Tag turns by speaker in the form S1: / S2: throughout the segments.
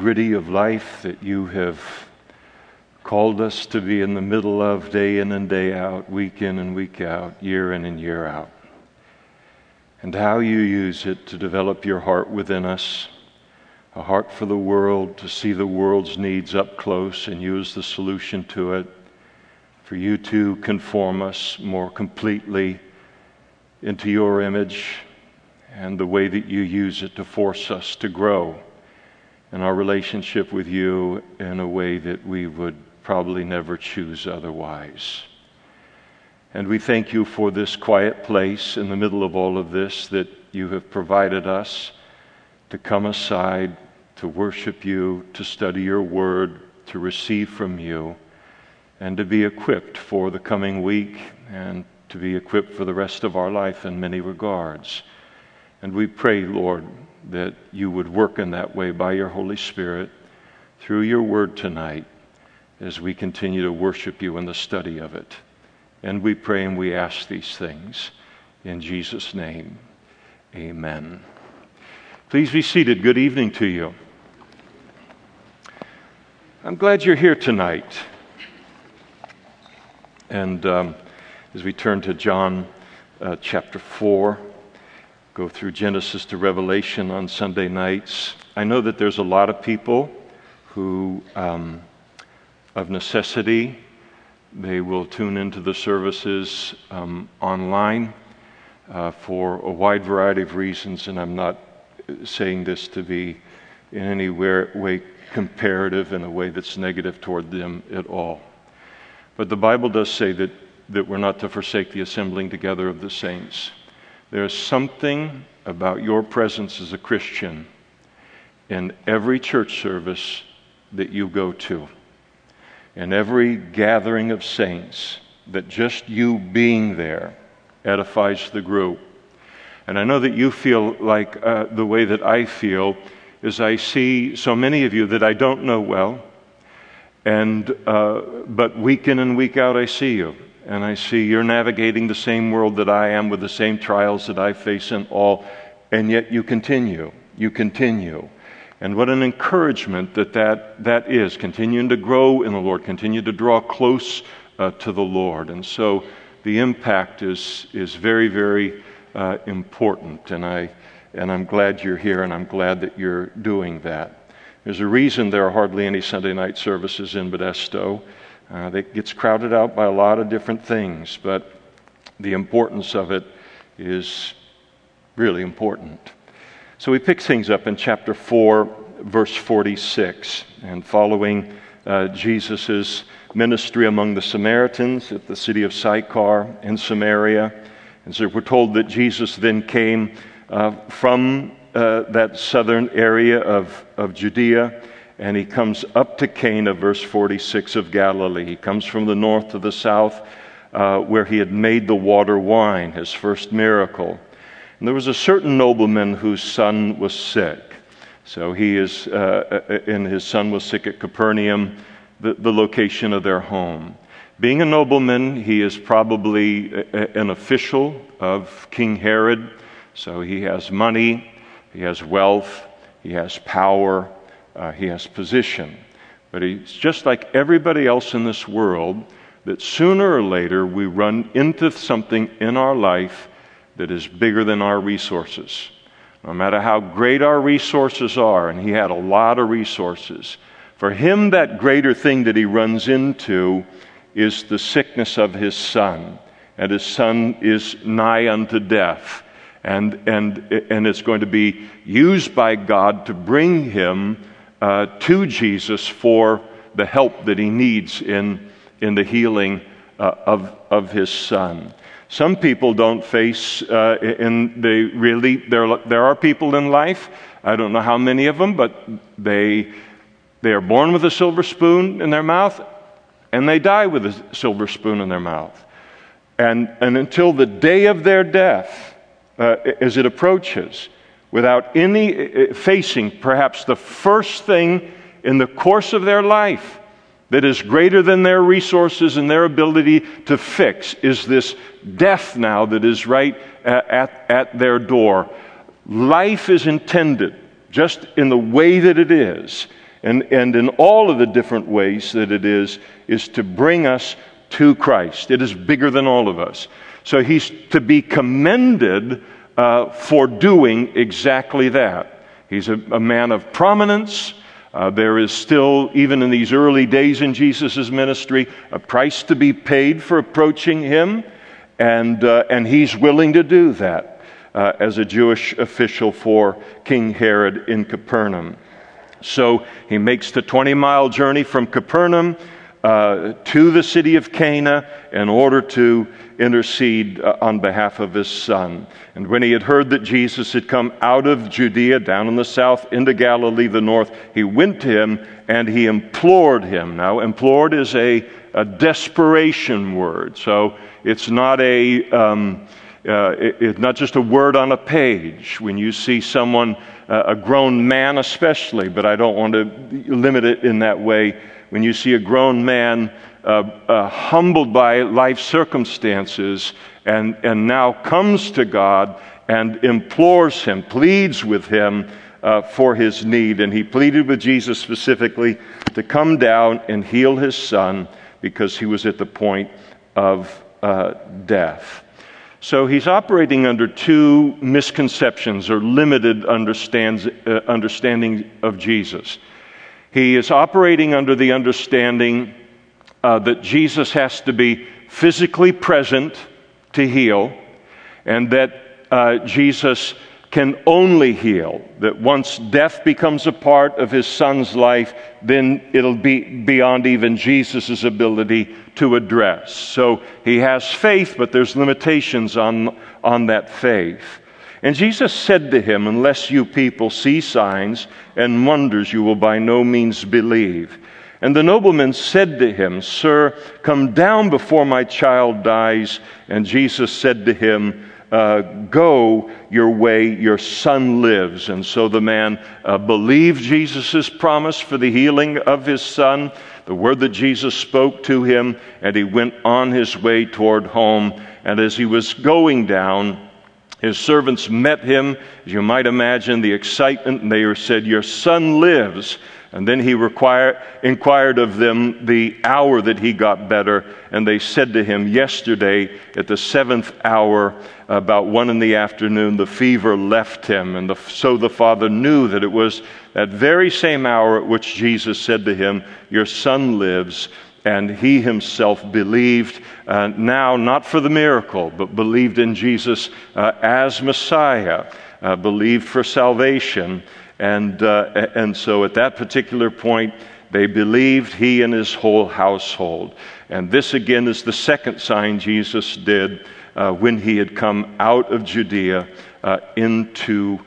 S1: gritty of life that you have called us to be in the middle of day in and day out, week in and week out, year in and year out. And how you use it to develop your heart within us, a heart for the world, to see the world's needs up close and use the solution to it, for you to conform us more completely into your image and the way that you use it to force us to grow in our relationship with you in a way that we would probably never choose otherwise. And we thank you for this quiet place in the middle of all of this that you have provided us to come aside, to worship you, to study your word, to receive from you, and to be equipped for the coming week and to be equipped for the rest of our life in many regards. And we pray, Lord, that you would work in that way by your Holy Spirit through your word tonight as we continue to worship you in the study of it. And we pray and we ask these things in Jesus' name. Amen. Please be seated. Good evening to you. I'm glad you're here tonight. And um, as we turn to John uh, chapter 4, go through Genesis to Revelation on Sunday nights. I know that there's a lot of people who, um, of necessity, they will tune into the services um, online uh, for a wide variety of reasons, and I'm not saying this to be in any way comparative in a way that's negative toward them at all. But the Bible does say that, that we're not to forsake the assembling together of the saints. There's something about your presence as a Christian in every church service that you go to, in every gathering of saints, that just you being there edifies the group. And I know that you feel like uh, the way that I feel is I see so many of you that I don't know well, and uh, but week in and week out I see you and I see you're navigating the same world that I am with the same trials that I face and all, and yet you continue. You continue. And what an encouragement that that, that is, continuing to grow in the Lord, continue to draw close uh, to the Lord. And so the impact is, is very, very uh, important. And, I, and I'm glad you're here, and I'm glad that you're doing that. There's a reason there are hardly any Sunday night services in Modesto. Uh, that gets crowded out by a lot of different things, but the importance of it is really important. So we pick things up in chapter 4, verse 46, and following uh, Jesus' ministry among the Samaritans at the city of Sychar in Samaria. And so we're told that Jesus then came uh, from uh, that southern area of, of Judea and he comes up to Cana, verse 46 of Galilee. He comes from the north to the south, uh, where he had made the water wine, his first miracle. And there was a certain nobleman whose son was sick. So he is, uh, uh and his son was sick at Capernaum, the, the location of their home. Being a nobleman, he is probably a, an official of King Herod. So he has money, he has wealth, he has power uh, he has position. But he's just like everybody else in this world, that sooner or later we run into something in our life that is bigger than our resources. No matter how great our resources are, and he had a lot of resources, for him, that greater thing that he runs into is the sickness of his son. And his son is nigh unto death. And, and, and it's going to be used by God to bring him uh, to Jesus for the help that he needs in, in the healing uh, of, of his son. Some people don't face, uh, and they really, there, there are people in life, I don't know how many of them, but they, they are born with a silver spoon in their mouth and they die with a silver spoon in their mouth. And, and until the day of their death, uh, as it approaches, without any uh, uh, facing perhaps the first thing in the course of their life that is greater than their resources and their ability to fix is this death now that is right at, at their door. Life is intended just in the way that it is, And, and in all of the different ways that it is, is to bring us to Christ. It is bigger than all of us. So he's to be commended uh, for doing exactly that. He's a, a man of prominence. Uh, there is still, even in these early days in Jesus' ministry, a price to be paid for approaching him, and, uh, and he's willing to do that uh, as a Jewish official for King Herod in Capernaum. So he makes the 20 mile journey from Capernaum uh, to the city of Cana in order to intercede uh, on behalf of his son. And when he had heard that Jesus had come out of Judea, down in the south, into Galilee, the north, he went to him and he implored him. Now, implored is a, a desperation word, so it's not a. Um, uh, it, it's not just a word on a page. When you see someone, uh, a grown man especially, but I don't want to limit it in that way when you see a grown man humbled by life circumstances and, and now comes to God and implores Him, pleads with Him uh, for his need. And he pleaded with Jesus specifically to come down and heal his son because he was at the point of uh, death. So he's operating under two misconceptions or limited uh, understanding of Jesus. He is operating under the understanding uh, that Jesus has to be physically present to heal, and that uh, Jesus can only heal. That once death becomes a part of his son's life, then it'll be beyond even Jesus' ability to address. So he has faith, but there's limitations on, on that faith. And Jesus said to him, Unless you people see signs and wonders, you will by no means believe. And the nobleman said to him, Sir, come down before my child dies. And Jesus said to him, uh, Go your way, your son lives. And so the man uh, believed Jesus' promise for the healing of his son, the word that Jesus spoke to him, and he went on his way toward home. And as he was going down, his servants met him, as you might imagine, the excitement, and they said, Your son lives. And then he require, inquired of them the hour that he got better, and they said to him, Yesterday, at the seventh hour, about one in the afternoon, the fever left him. And the, so the father knew that it was that very same hour at which Jesus said to him, Your son lives and he himself believed uh, now not for the miracle, but believed in Jesus uh, as Messiah, uh, believed for salvation. And, uh, and so at that particular point, they believed he and his whole household. And this again is the second sign Jesus did uh, when he had come out of Judea uh, into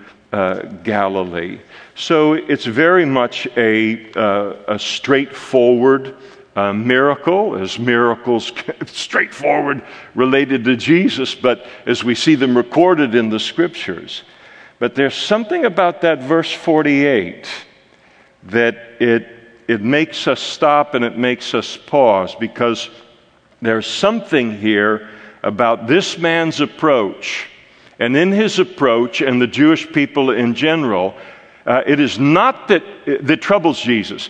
S1: Galilee. So it's very much a, a straightforward uh, miracle, as miracles straightforward related to Jesus, but as we see them recorded in the scriptures. But there's something about that verse 48 that it, it makes us stop and it makes us pause because there's something here about this man's approach. And in his approach, and the Jewish people in general, uh, it is not that that troubles Jesus.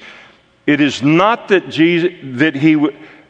S1: It is not that, Jesus, that, he,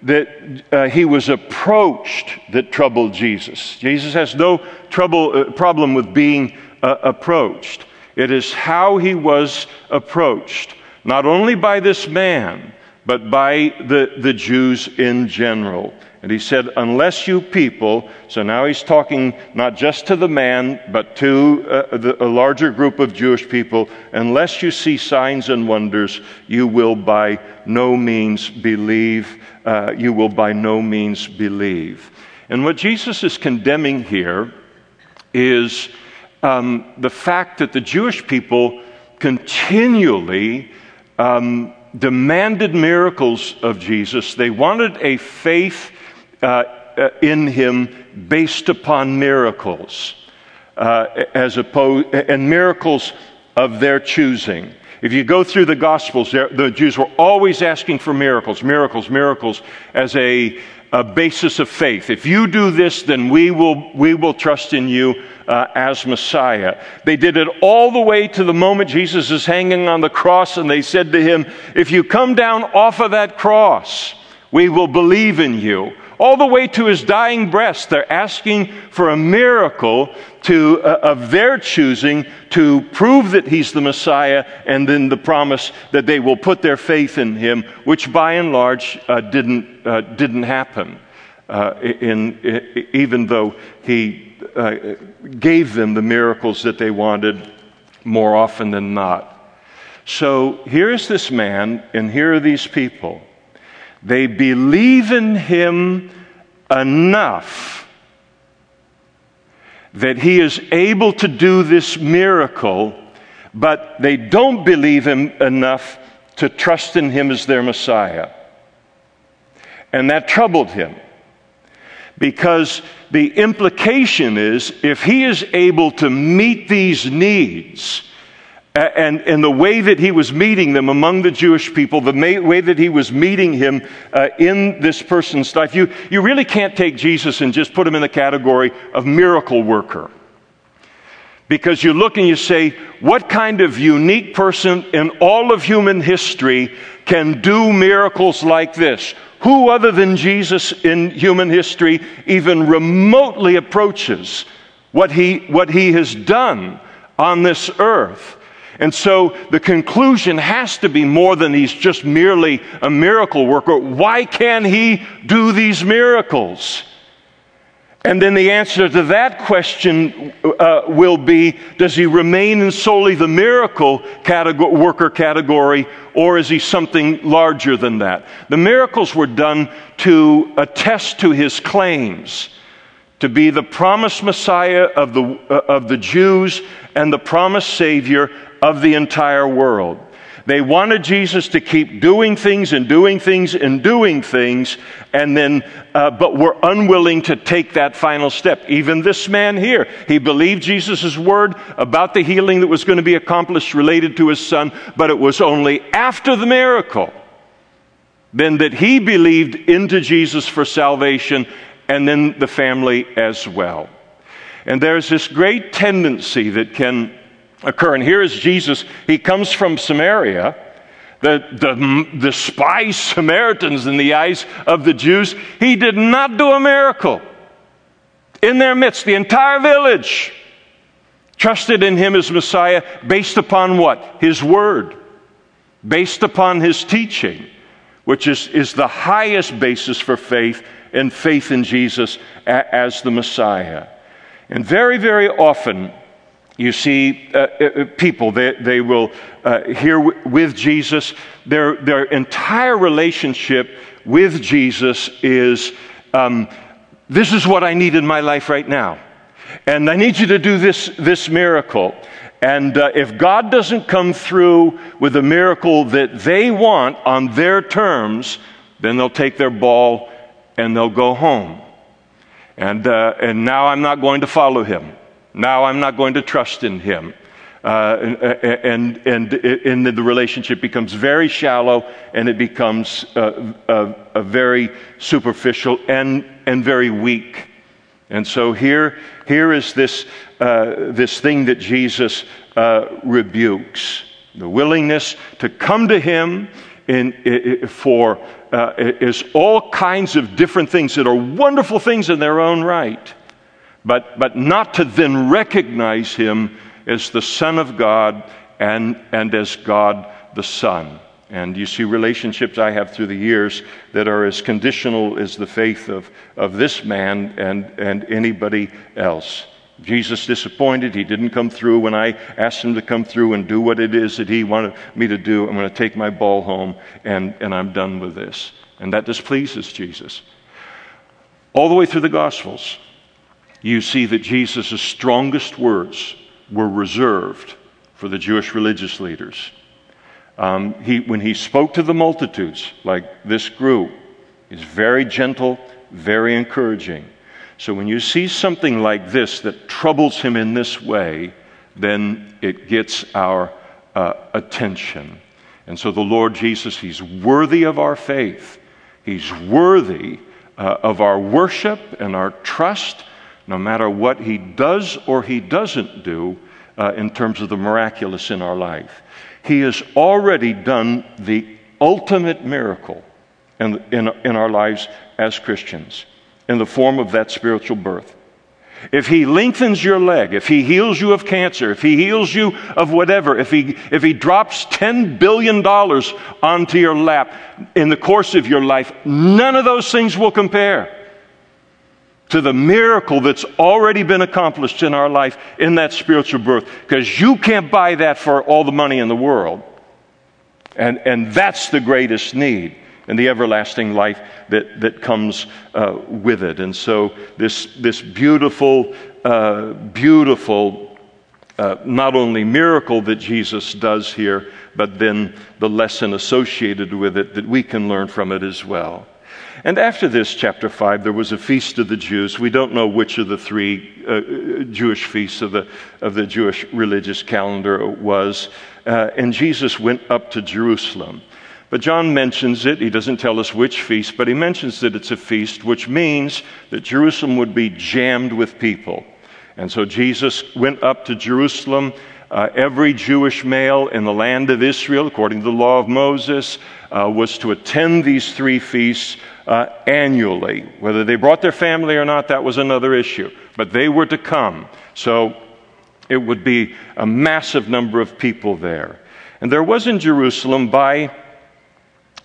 S1: that uh, he was approached that troubled Jesus. Jesus has no trouble, uh, problem with being uh, approached. It is how he was approached, not only by this man, but by the, the Jews in general. And he said, Unless you people, so now he's talking not just to the man, but to uh, the, a larger group of Jewish people, unless you see signs and wonders, you will by no means believe. Uh, you will by no means believe. And what Jesus is condemning here is um, the fact that the Jewish people continually um, demanded miracles of Jesus. They wanted a faith uh, uh, in him based upon miracles, uh, as opposed, and miracles of their choosing. If you go through the Gospels, the Jews were always asking for miracles, miracles, miracles, as a uh, basis of faith. If you do this, then we will, we will trust in you uh, as Messiah. They did it all the way to the moment Jesus is hanging on the cross, and they said to him, If you come down off of that cross, we will believe in you all the way to his dying breath. They're asking for a miracle to, uh, of their choosing to prove that he's the Messiah, and then the promise that they will put their faith in him, which by and large uh, didn't, uh, didn't happen, uh, in, in, even though he uh, gave them the miracles that they wanted more often than not. So here's this man, and here are these people they believe in him enough that he is able to do this miracle, but they don't believe him enough to trust in him as their Messiah. And that troubled him because the implication is if he is able to meet these needs, and, and the way that he was meeting them among the Jewish people, the may, way that he was meeting him uh, in this person's life, you, you really can't take Jesus and just put him in the category of miracle worker. Because you look and you say, what kind of unique person in all of human history can do miracles like this? Who other than Jesus in human history even remotely approaches what he, what he has done on this earth? And so the conclusion has to be more than he's just merely a miracle worker. Why can he do these miracles? And then the answer to that question uh, will be Does he remain in solely the miracle category, worker category, or is he something larger than that? The miracles were done to attest to his claims to be the promised Messiah of the, uh, of the Jews and the promised Savior of the entire world. They wanted Jesus to keep doing things and doing things and doing things, and then, uh, but were unwilling to take that final step. Even this man here, he believed Jesus' word about the healing that was going to be accomplished related to his son, but it was only after the miracle then that he believed into Jesus for salvation, and then the family as well. And there's this great tendency that can occur. And here is Jesus. He comes from Samaria. The, the despised Samaritans in the eyes of the Jews, he did not do a miracle. In their midst, the entire village trusted in him as Messiah based upon what? His word, based upon his teaching, which is, is the highest basis for faith and faith in Jesus as the Messiah. And very, very often, you see uh, uh, uh, people, they, they will uh, hear w- with Jesus. Their, their entire relationship with Jesus is um, this is what I need in my life right now. And I need you to do this, this miracle. And uh, if God doesn't come through with a miracle that they want on their terms, then they'll take their ball and they'll go home. And, uh, and now I'm not going to follow him. Now I'm not going to trust in him. Uh, and, and, and, the relationship becomes very shallow and it becomes uh, a, a, very superficial and, and very weak. And so here, here is this, uh, this thing that Jesus uh, rebukes the willingness to come to him in, in for uh, is all kinds of different things that are wonderful things in their own right but, but not to then recognize him as the Son of God and, and as God the Son. And you see relationships I have through the years that are as conditional as the faith of, of this man and, and anybody else. Jesus disappointed. He didn't come through when I asked him to come through and do what it is that he wanted me to do. I'm going to take my ball home and, and I'm done with this. And that displeases Jesus. All the way through the Gospels, you see that Jesus' strongest words were reserved for the Jewish religious leaders. Um, he, when he spoke to the multitudes, like this group, he's very gentle, very encouraging. So when you see something like this that troubles him in this way, then it gets our uh, attention. And so the Lord Jesus, he's worthy of our faith. He's worthy uh, of our worship and our trust, no matter what He does or He doesn't do uh, in terms of the miraculous in our life. He has already done the ultimate miracle in, in, in our lives as Christians in the form of that spiritual birth. If he lengthens your leg, if he heals you of cancer, if he heals you of whatever, if he, if he drops $10 billion onto your lap in the course of your life, none of those things will compare to the miracle that's already been accomplished in our life in that spiritual birth. Because you can't buy that for all the money in the world. And, and that's the greatest need and the everlasting life that, that comes uh, with it. And so, this, this beautiful, uh, beautiful, uh, not only miracle that Jesus does here, but then the lesson associated with it that we can learn from it as well. And after this, chapter 5, there was a feast of the Jews. We don't know which of the three uh, Jewish feasts of the, of the Jewish religious calendar it was. Uh, and Jesus went up to Jerusalem. But John mentions it. He doesn't tell us which feast, but he mentions that it's a feast, which means that Jerusalem would be jammed with people. And so Jesus went up to Jerusalem. Uh, every Jewish male in the land of Israel, according to the law of Moses, uh, was to attend these three feasts uh, annually. Whether they brought their family or not, that was another issue. But they were to come. So it would be a massive number of people there. And there was in Jerusalem by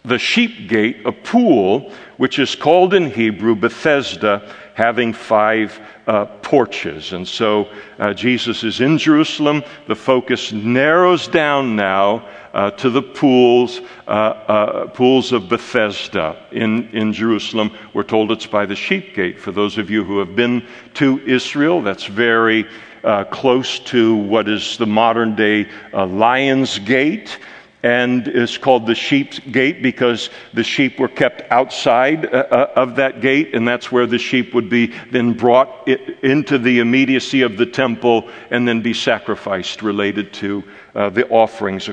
S1: the sheep gate, a pool, which is called in Hebrew Bethesda, having five uh, porches. And so uh, Jesus is in Jerusalem. The focus narrows down now uh, to the pools, uh, uh, pools of Bethesda in, in Jerusalem. We're told it's by the sheep gate. For those of you who have been to Israel, that's very uh, close to what is the modern day Lion's Gate and it's called the sheep's gate because the sheep were kept outside uh, uh, of that gate, and that's where the sheep would be then brought into the immediacy of the temple and then be sacrificed, related to uh, the offerings uh,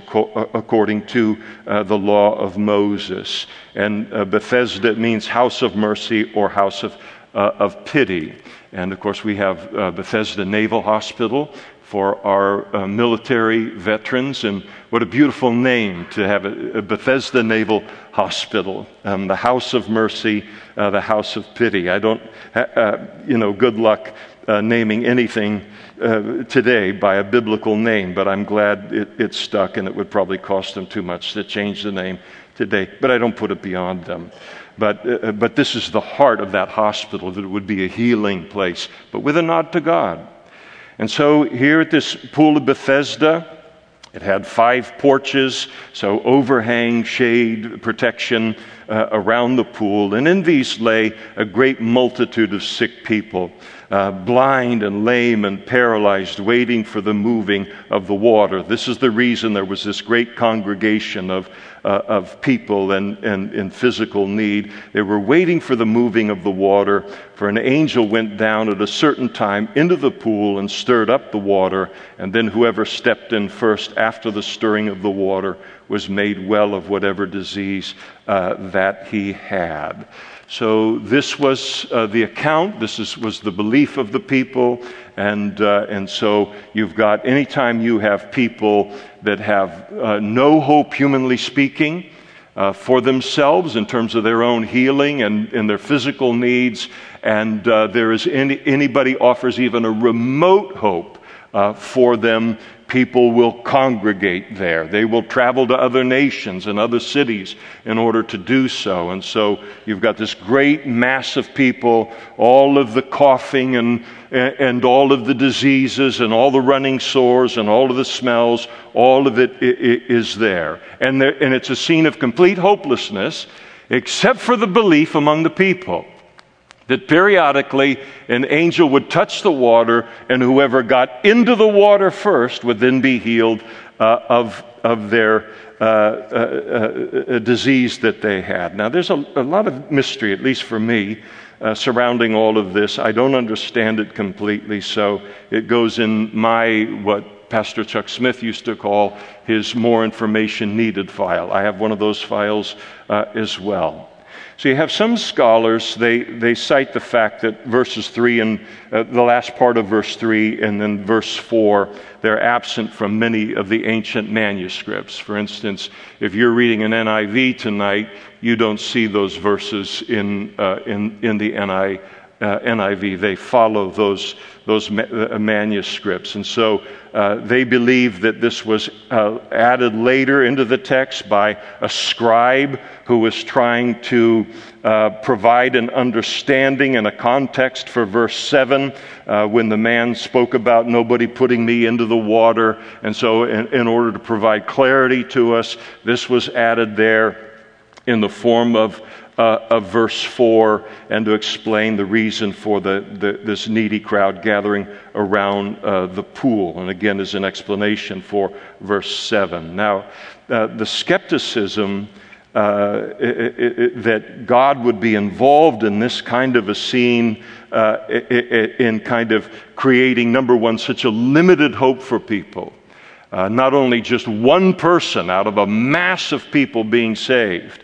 S1: according to uh, the law of Moses. And uh, Bethesda means house of mercy or house of, of pity. And of course, we have Bethesda Naval Hospital, for our uh, military veterans. And what a beautiful name to have a, a Bethesda Naval Hospital, um, the House of Mercy, uh, the House of Pity. I don't, uh, you know, good luck uh, naming anything uh, today by a biblical name, but I'm glad it, it stuck, and it would probably cost them too much to change the name today. But I don't put it beyond them. But, uh, but this is the heart of that hospital, that it would be a healing place, but with a nod to God. And so here at this pool of Bethesda, it had five porches, so overhang, shade, protection uh, around the pool. And in these lay a great multitude of sick people, uh, blind and lame and paralyzed, waiting for the moving of the water. This is the reason there was this great congregation of, uh, of people and, in physical need. They were waiting for the moving of the water, for an angel went down at a certain time into the pool and stirred up the water, and then whoever stepped in first after the stirring of the water was made well of whatever disease uh, that he had. So, this was uh, the account, this is, was the belief of the people, and, uh, and so you've got anytime you have people that have uh, no hope, humanly speaking, uh, for themselves in terms of their own healing and, and their physical needs, and uh, there is any, anybody offers even a remote hope uh, for them people will congregate there. They will travel to other nations and other cities in order to do so. And so you've got this great mass of people, all of the coughing and, and all of the diseases and all the running sores and all of the smells, all of it is there. And, there, and it's a scene of complete hopelessness, except for the belief among the people that periodically an angel would touch the water, and whoever got into the water first would then be healed uh, of, of their uh, uh, uh disease that they had. Now, there's a, a, lot of mystery, at least for me, uh, surrounding all of this. I don't understand it completely, so it goes in my, what Pastor Chuck Smith used to call his more information needed file. I have one of those files uh, as well. So you have some scholars, they, they cite the fact that verses 3 and uh, the last part of verse 3 and then verse 4, they're absent from many of the ancient manuscripts. For instance, if you're reading an NIV tonight, you don't see those verses in, uh, in, in the NIV uh, NIV. They follow those, those ma- uh, manuscripts. And so uh, they believe that this was uh, added later into the text by a scribe who was trying to uh, provide an understanding and a context for verse 7 uh, when the man spoke about nobody putting me into the water. And so, in, in order to provide clarity to us, this was added there in the form of uh, of verse 4 and to explain the reason for the, the this needy crowd gathering around uh, the pool. And again, is an explanation for verse 7. Now, uh, the skepticism uh, it, it, that God would be involved in this kind of a scene uh, in kind of creating, number one, such a limited hope for people. Uh, not only just one person out of a mass of people being saved,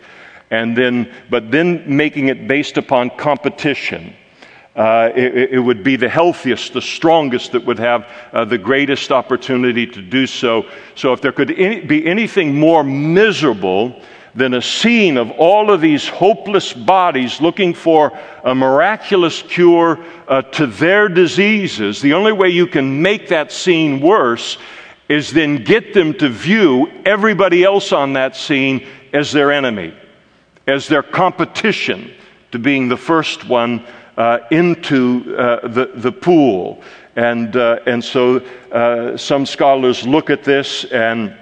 S1: and then, but then making it based upon competition. Uh, it, it, would be the healthiest, the strongest that would have uh, the greatest opportunity to do so. So, if there could any, be anything more miserable than a scene of all of these hopeless bodies looking for a miraculous cure uh, to their diseases, the only way you can make that scene worse is then get them to view everybody else on that scene as their enemy as their competition to being the first one uh, into uh, the, the pool. And, uh, and so uh, some scholars look at this and,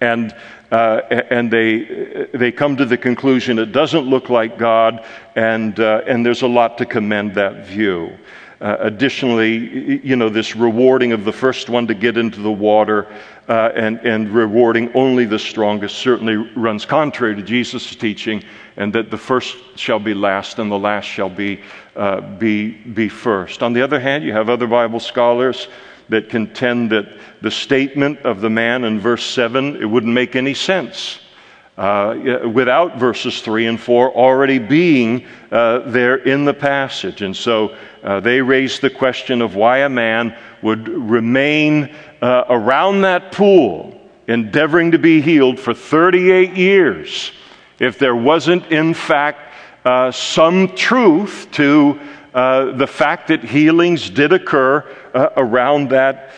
S1: and, uh, and they, they come to the conclusion it doesn't look like God, and, uh, and there's a lot to commend that view. Additionally, you know, this rewarding of the first one to get into the water uh, and, and rewarding only the strongest certainly runs contrary to Jesus' teaching, and that the first shall be last and the last shall be, uh, be, be first. On the other hand, you have other Bible scholars that contend that the statement of the man in verse 7 it wouldn't make any sense uh, without verses 3 and 4 already being uh, there in the passage. And so uh, they raise the question of why a man would remain uh, around that pool endeavoring to be healed for 38 years if there wasn't, in fact, uh, some truth to uh, the fact that healings did occur around, that,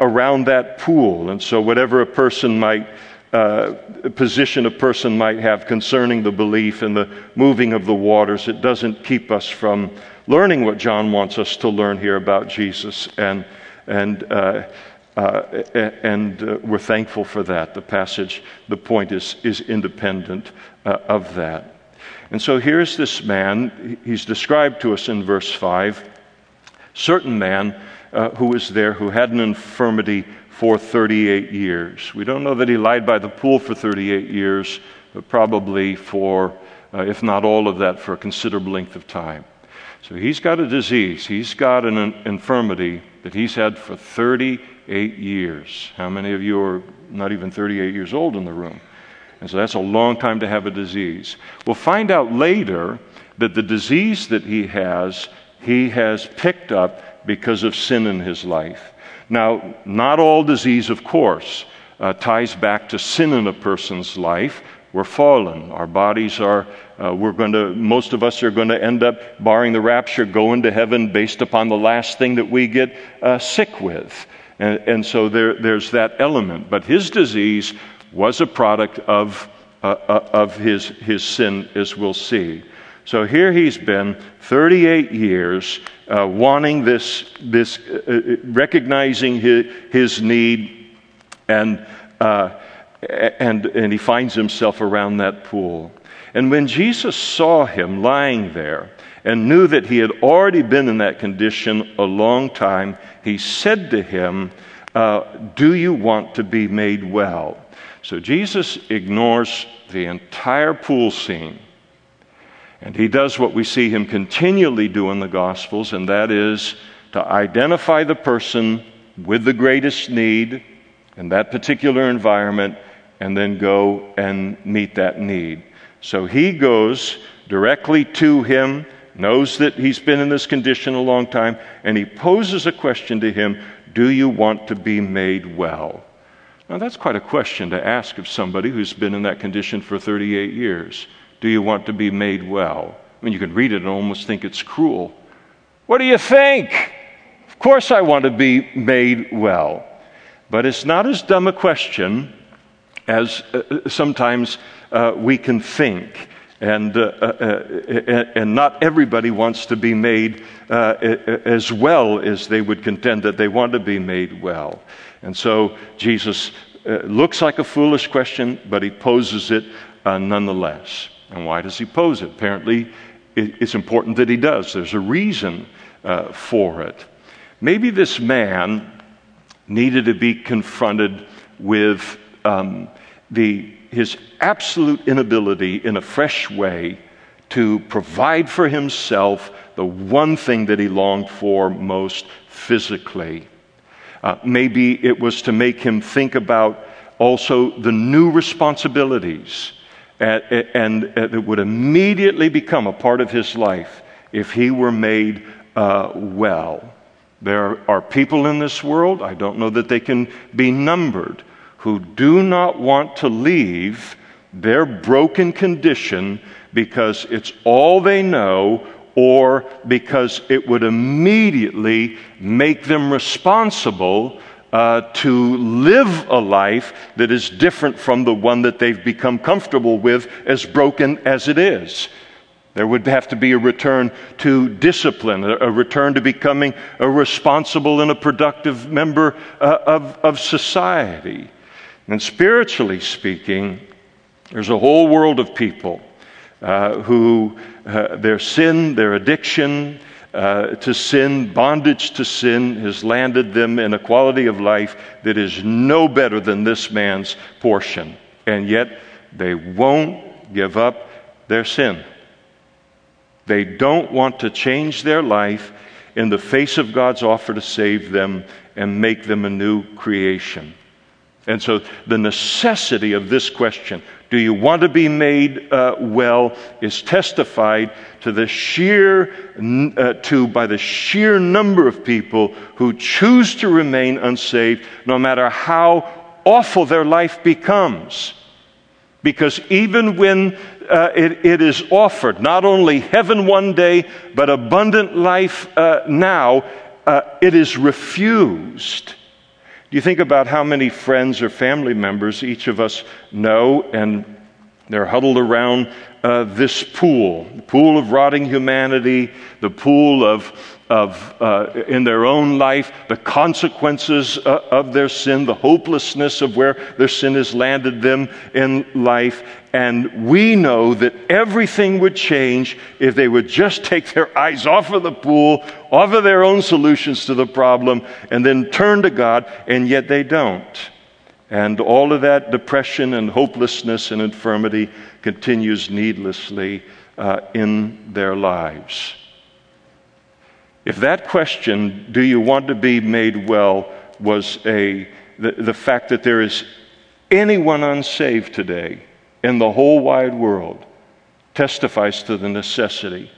S1: around that pool. And so, whatever a person might uh, position a person might have concerning the belief and the moving of the waters, it doesn't keep us from learning what John wants us to learn here about Jesus. And, and, uh, and uh, we're thankful for that. The passage, the point is, is independent uh, of that. And so here's this man, he's described to us in verse 5, certain man uh, who was there who had an infirmity for 38 years. We don't know that he lied by the pool for 38 years, but probably for, uh, if not all of that, for a considerable length of time. So he's got a disease, he's got an infirmity that he's had for 38 years. How many of you are not even 38 years old in the room? And so that's a long time to have a disease. We'll find out later that the disease that he has, he has picked up because of sin in his life. Now, not all disease, of course, uh, ties back to sin in a person's life. We're fallen. Our bodies are, uh, we're going to, most of us are going to end up, barring the rapture, going to heaven based upon the last thing that we get uh, sick with. And, and so there, there's that element. But his disease was a product of, uh, uh, of his, his sin, as we'll see. So here he's been 38 years uh, wanting this, this uh, uh, recognizing his, his need, and, uh, and, and he finds himself around that pool. And when Jesus saw him lying there and knew that he had already been in that condition a long time, he said to him, uh, Do you want to be made well? So Jesus ignores the entire pool scene and he does what we see him continually do in the Gospels, and that is to identify the person with the greatest need in that particular environment and then go and meet that need. So he goes directly to him, knows that he's been in this condition a long time, and he poses a question to him Do you want to be made well? Now, that's quite a question to ask of somebody who's been in that condition for 38 years. Do you want to be made well? I mean, you can read it and almost think it's cruel. What do you think? Of course, I want to be made well. But it's not as dumb a question as uh, sometimes uh, we can think. And, uh, uh, uh and not everybody wants to be made uh, as well as they would contend that they want to be made well. And so Jesus looks like a foolish question, but he poses it nonetheless. And why does he pose it? Apparently, it's important that he does. There's a reason for it. Maybe this man needed to be confronted with um, the, his absolute inability in a fresh way to provide for himself the one thing that he longed for most physically. Uh, maybe it was to make him think about also the new responsibilities and, and, and that would immediately become a part of his life if he were made uh, well. There are people in this world, I don't know that they can be numbered, who do not want to leave their broken condition because it's all they know or because it would immediately make them responsible uh, to live a life that is different from the one that they've become comfortable with, as broken as it is. There would have to be a return to discipline, a return to becoming a responsible and a productive member uh, of, of society. And spiritually speaking, there's a whole world of people uh, who uh, their sin, their addiction uh, to sin, bondage to sin, has landed them in a quality of life that is no better than this man's portion. And yet, they won't give up their sin. They don't want to change their life in the face of God's offer to save them and make them a new creation. And so, the necessity of this question, do you want to be made uh, well, is testified to the sheer, uh, to by the sheer number of people who choose to remain unsaved, no matter how awful their life becomes. Because even when uh, it, it is offered, not only heaven one day, but abundant life uh, now, uh, it is refused. Do you think about how many friends or family members each of us know and they're huddled around uh, this pool, the pool of rotting humanity, the pool of, of uh, in their own life, the consequences uh, of their sin, the hopelessness of where their sin has landed them in life. And we know that everything would change if they would just take their eyes off of the pool, off of their own solutions to the problem, and then turn to God, and yet they don't. And all of that depression and hopelessness and infirmity continues needlessly uh, in their lives. If that question, do you want to be made well, was a, the, the fact that there is anyone unsaved today in the whole wide world, testifies to the necessity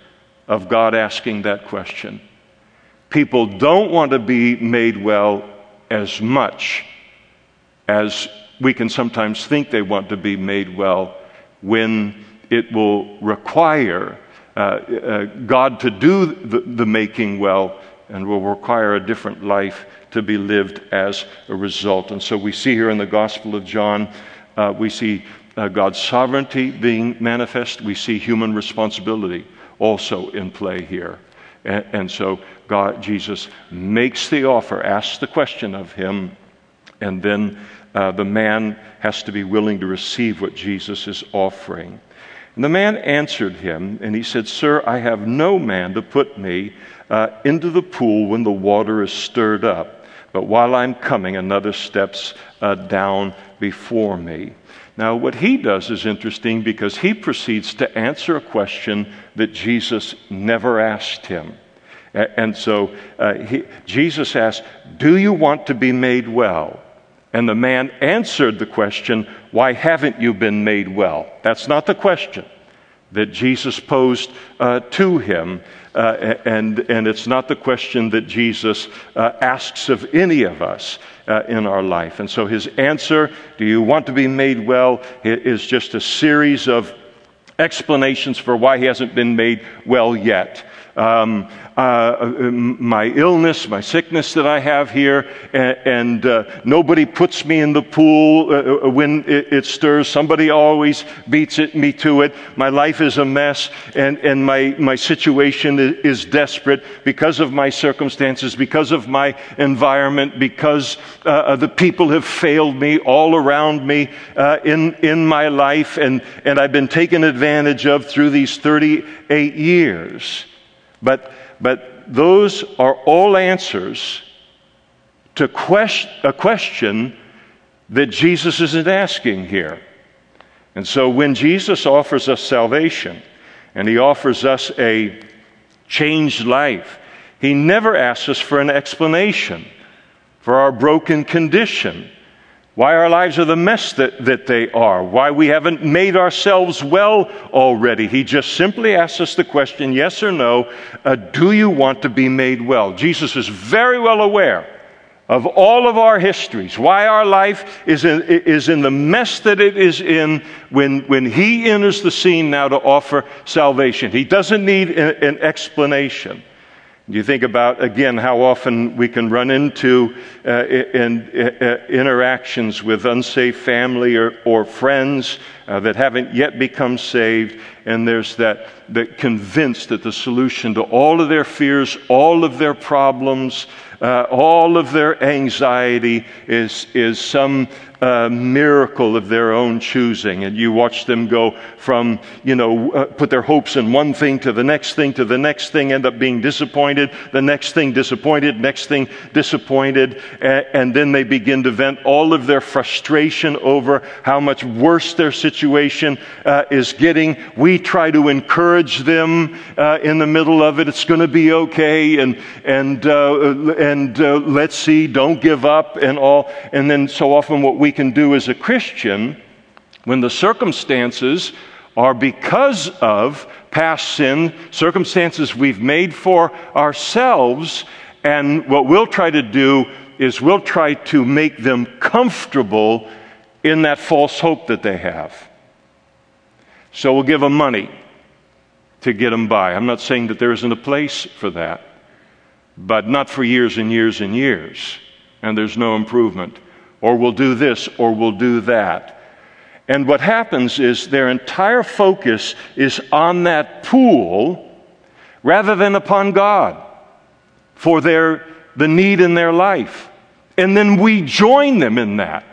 S1: of God asking that question. People don't want to be made well as much as we can sometimes think they want to be made well when it will require God to do the, the making well and will require a different life to be lived as a result. And so we see here in the Gospel of John, uh, we see uh, God's sovereignty being manifest, we see human responsibility also in play here. And, and so God, Jesus makes the offer, asks the question of him, and then uh, the man has to be willing to receive what Jesus is offering. And the man answered him, and he said, Sir, I have no man to put me uh, into the pool when the water is stirred up. But while I'm coming, another steps uh, down before me. Now, what he does is interesting because he proceeds to answer a question that Jesus never asked him. And so uh, he, Jesus asked, Do you want to be made well? And the man answered the question, Why haven't you been made well? That's not the question. that Jesus posed uh, to him. Uh, and, and it's not the question that Jesus uh, asks of any of us uh, in our life. And so his answer, Do you want to be made well? is just a series of explanations for why he hasn't been made well yet um, uh, my illness, my sickness that I have here, and, and uh, nobody puts me in the pool uh, uh, when it, it, stirs. Somebody always beats it, me to it. My life is a mess, and, and my, my situation is desperate because of my circumstances, because of my environment, because uh, the people have failed me all around me uh, in, in my life, and, and I've been taken advantage of through these 38 years. But, but those are all answers to quest, a question that Jesus isn't asking here. And so when Jesus offers us salvation and he offers us a changed life, he never asks us for an explanation for our broken condition why our lives are the mess that, that they are, why we haven't made ourselves well already. He just simply asks us the question, yes or no, uh, do you want to be made well? Jesus is very well aware of all of our histories, why our life is in, is in the mess that it is in when, when He enters the scene now to offer salvation. He doesn't need an explanation. You think about, again, how often we can run into uh, in, uh, interactions with unsafe family or, or friends uh, that haven't yet become saved, and there's that, that convinced that the solution to all of their fears, all of their problems, uh, all of their anxiety is, is some uh, miracle of their own choosing. And you watch them go from, you know, uh, put their hopes in one thing to the next thing to the next thing, end up being disappointed, the next thing disappointed, next thing disappointed. And, and then they begin to vent all of their frustration over how much worse their situation uh, is getting. We try to encourage them uh, in the middle of it. It's going to be okay. And, and, uh, and uh, let's see, don't give up and all. And then so often what we can do as a Christian when the circumstances are because of past sin, circumstances we've made for ourselves, and what we'll try to do is we'll try to make them comfortable in that false hope that they have. So we'll give them money to get them by. I'm not saying that there isn't a place for that, but not for years and years and years, and there's no improvement or we'll do this, or we'll do that. And what happens is their entire focus is on that pool rather than upon God for their, the need in their life. And then we join them in that.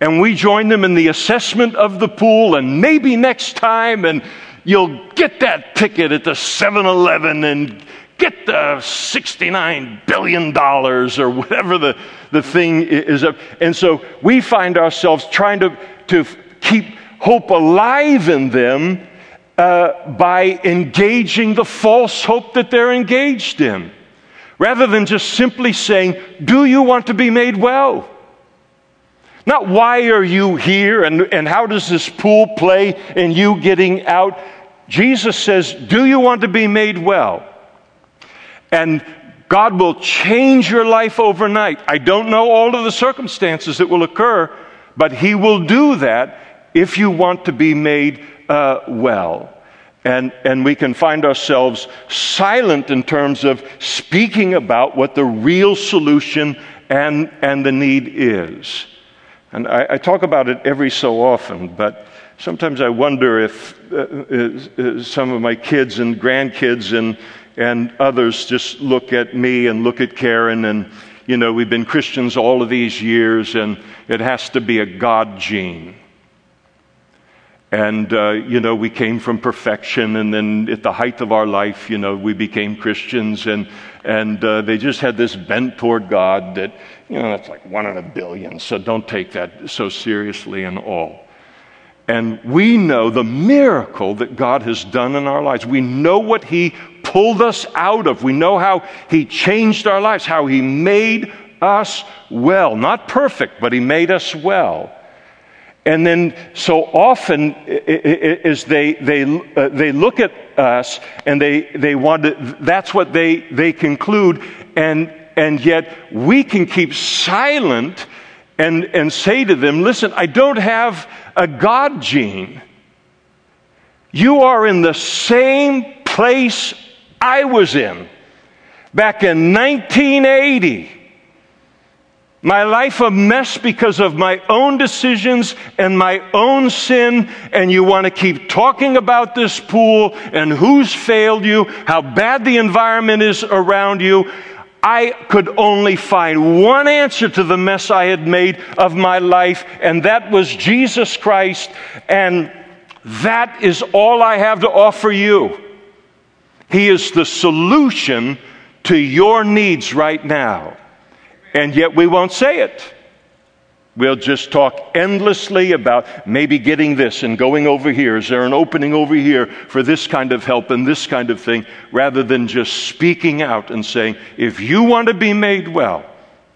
S1: And we join them in the assessment of the pool, and maybe next time, and you'll get that ticket at the 7 Eleven and get the $69 billion or whatever the, the thing is. And so we find ourselves trying to, to keep hope alive in them uh, by engaging the false hope that they're engaged in. Rather than just simply saying, Do you want to be made well? Not why are you here and, and how does this pool play in you getting out? Jesus says, Do you want to be made well? And God will change your life overnight. I don't know all of the circumstances that will occur, but He will do that if you want to be made uh, well. And, and we can find ourselves silent in terms of speaking about what the real solution and, and the need is. And I, I talk about it every so often, but sometimes I wonder if uh, uh, some of my kids and grandkids and and others just look at me and look at Karen and you know we've been Christians all of these years and it has to be a God gene. And, uh, you know, we came from perfection, and then at the height of our life, you know, we became Christians, and, and uh, they just had this bent toward God that, you know, that's like one in a billion, so don't take that so seriously and all. And we know the miracle that God has done in our lives. We know what He pulled us out of. We know how He changed our lives, how He made us well. Not perfect, but He made us well. And then so often as they, they, uh, they look at us and they, they want to, that's what they, they conclude. And, and yet we can keep silent and, and say to them, listen, I don't have a God gene. You are in the same place I was in back in 1980. My life a mess because of my own decisions and my own sin, and you want to keep talking about this pool and who's failed you, how bad the environment is around you. I could only find one answer to the mess I had made of my life, and that was Jesus Christ, and that is all I have to offer you. He is the solution to your needs right now and yet we won't say it. We'll just talk endlessly about maybe getting this and going over here. Is there an opening over here for this kind of help and this kind of thing? Rather than just speaking out and saying, if you want to be made well,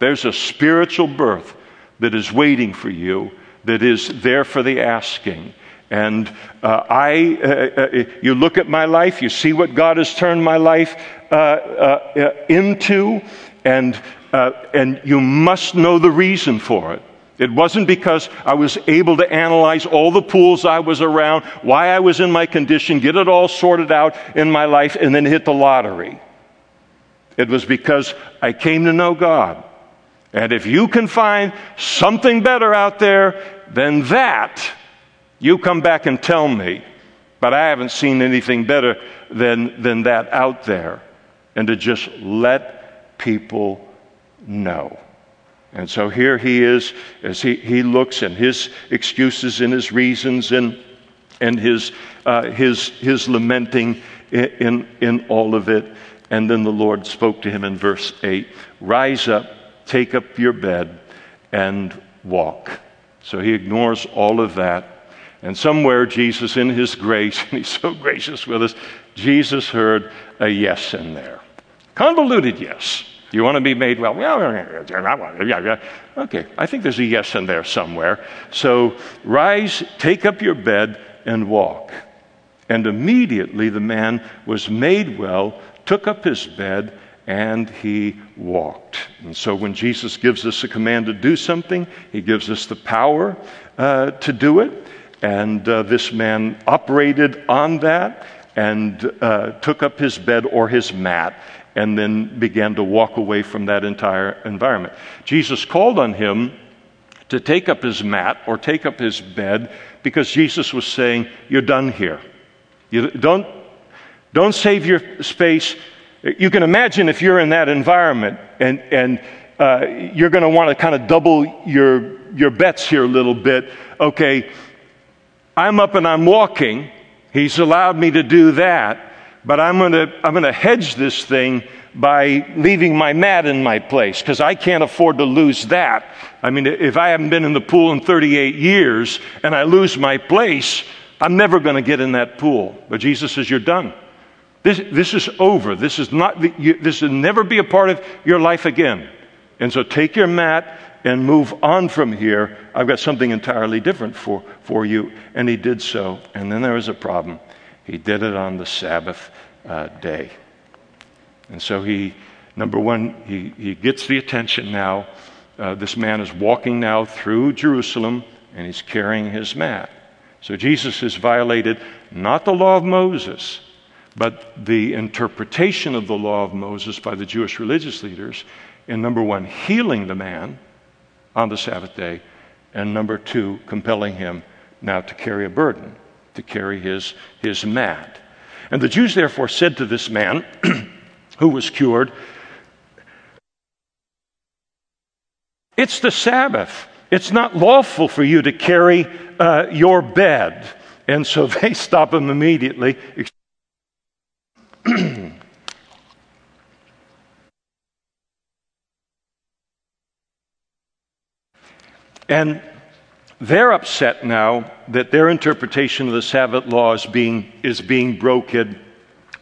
S1: there's a spiritual birth that is waiting for you, that is there for the asking. And uh, I, uh, uh, you look at my life, you see what God has turned my life uh, uh, into, and uh, and you must know the reason for it. It wasn't because I was able to analyze all the pools I was around, why I was in my condition, get it all sorted out in my life, and then hit the lottery. It was because I came to know God. And if you can find something better out there than that, you come back and tell me. But I haven't seen anything better than, than that out there. And to just let people no. And so here he is as he, he looks and his excuses and his reasons and, and his, uh, his, his lamenting in, in, all of it. And then the Lord spoke to him in verse 8 Rise up, take up your bed, and walk. So he ignores all of that. And somewhere, Jesus, in his grace, and he's so gracious with us, Jesus heard a yes in there. Convoluted yes. You want to be made well? Well, yeah, yeah. Okay, I think there's a yes in there somewhere. So rise, take up your bed, and walk. And immediately the man was made well, took up his bed, and he walked. And so when Jesus gives us a command to do something, he gives us the power uh, to do it. And uh, this man operated on that and uh, took up his bed or his mat and then began to walk away from that entire environment. Jesus called on him to take up his mat or take up his bed because Jesus was saying, You're done here. You don't, don't save your space. You can imagine if you're in that environment and, and uh, you're going to want to kind of double your, your bets here a little bit. Okay, I'm up and I'm walking. He's allowed me to do that but I'm going to I'm going to hedge this thing by leaving my mat in my place because I can't afford to lose that. I mean, if I haven't been in the pool in 38 years and I lose my place, I'm never going to get in that pool. But Jesus says, You're done. This, this is over. This is not, this will never be a part of your life again. And so take your mat and move on from here. I've got something entirely different for, for you. And he did so. And then there was a problem. He did it on the Sabbath uh, day. And so he, number one, he, he gets the attention now. Uh, this man is walking now through Jerusalem and he's carrying his mat. So Jesus has violated not the law of Moses, but the interpretation of the law of Moses by the Jewish religious leaders in number one, healing the man on the Sabbath day, and number two, compelling him now to carry a burden to carry his, his mat. And the Jews therefore said to this man who was cured, It's the Sabbath. It's not lawful for you to carry uh, your bed. And so they stop him immediately. and they're upset now that their interpretation of the Sabbath law is being, is being broken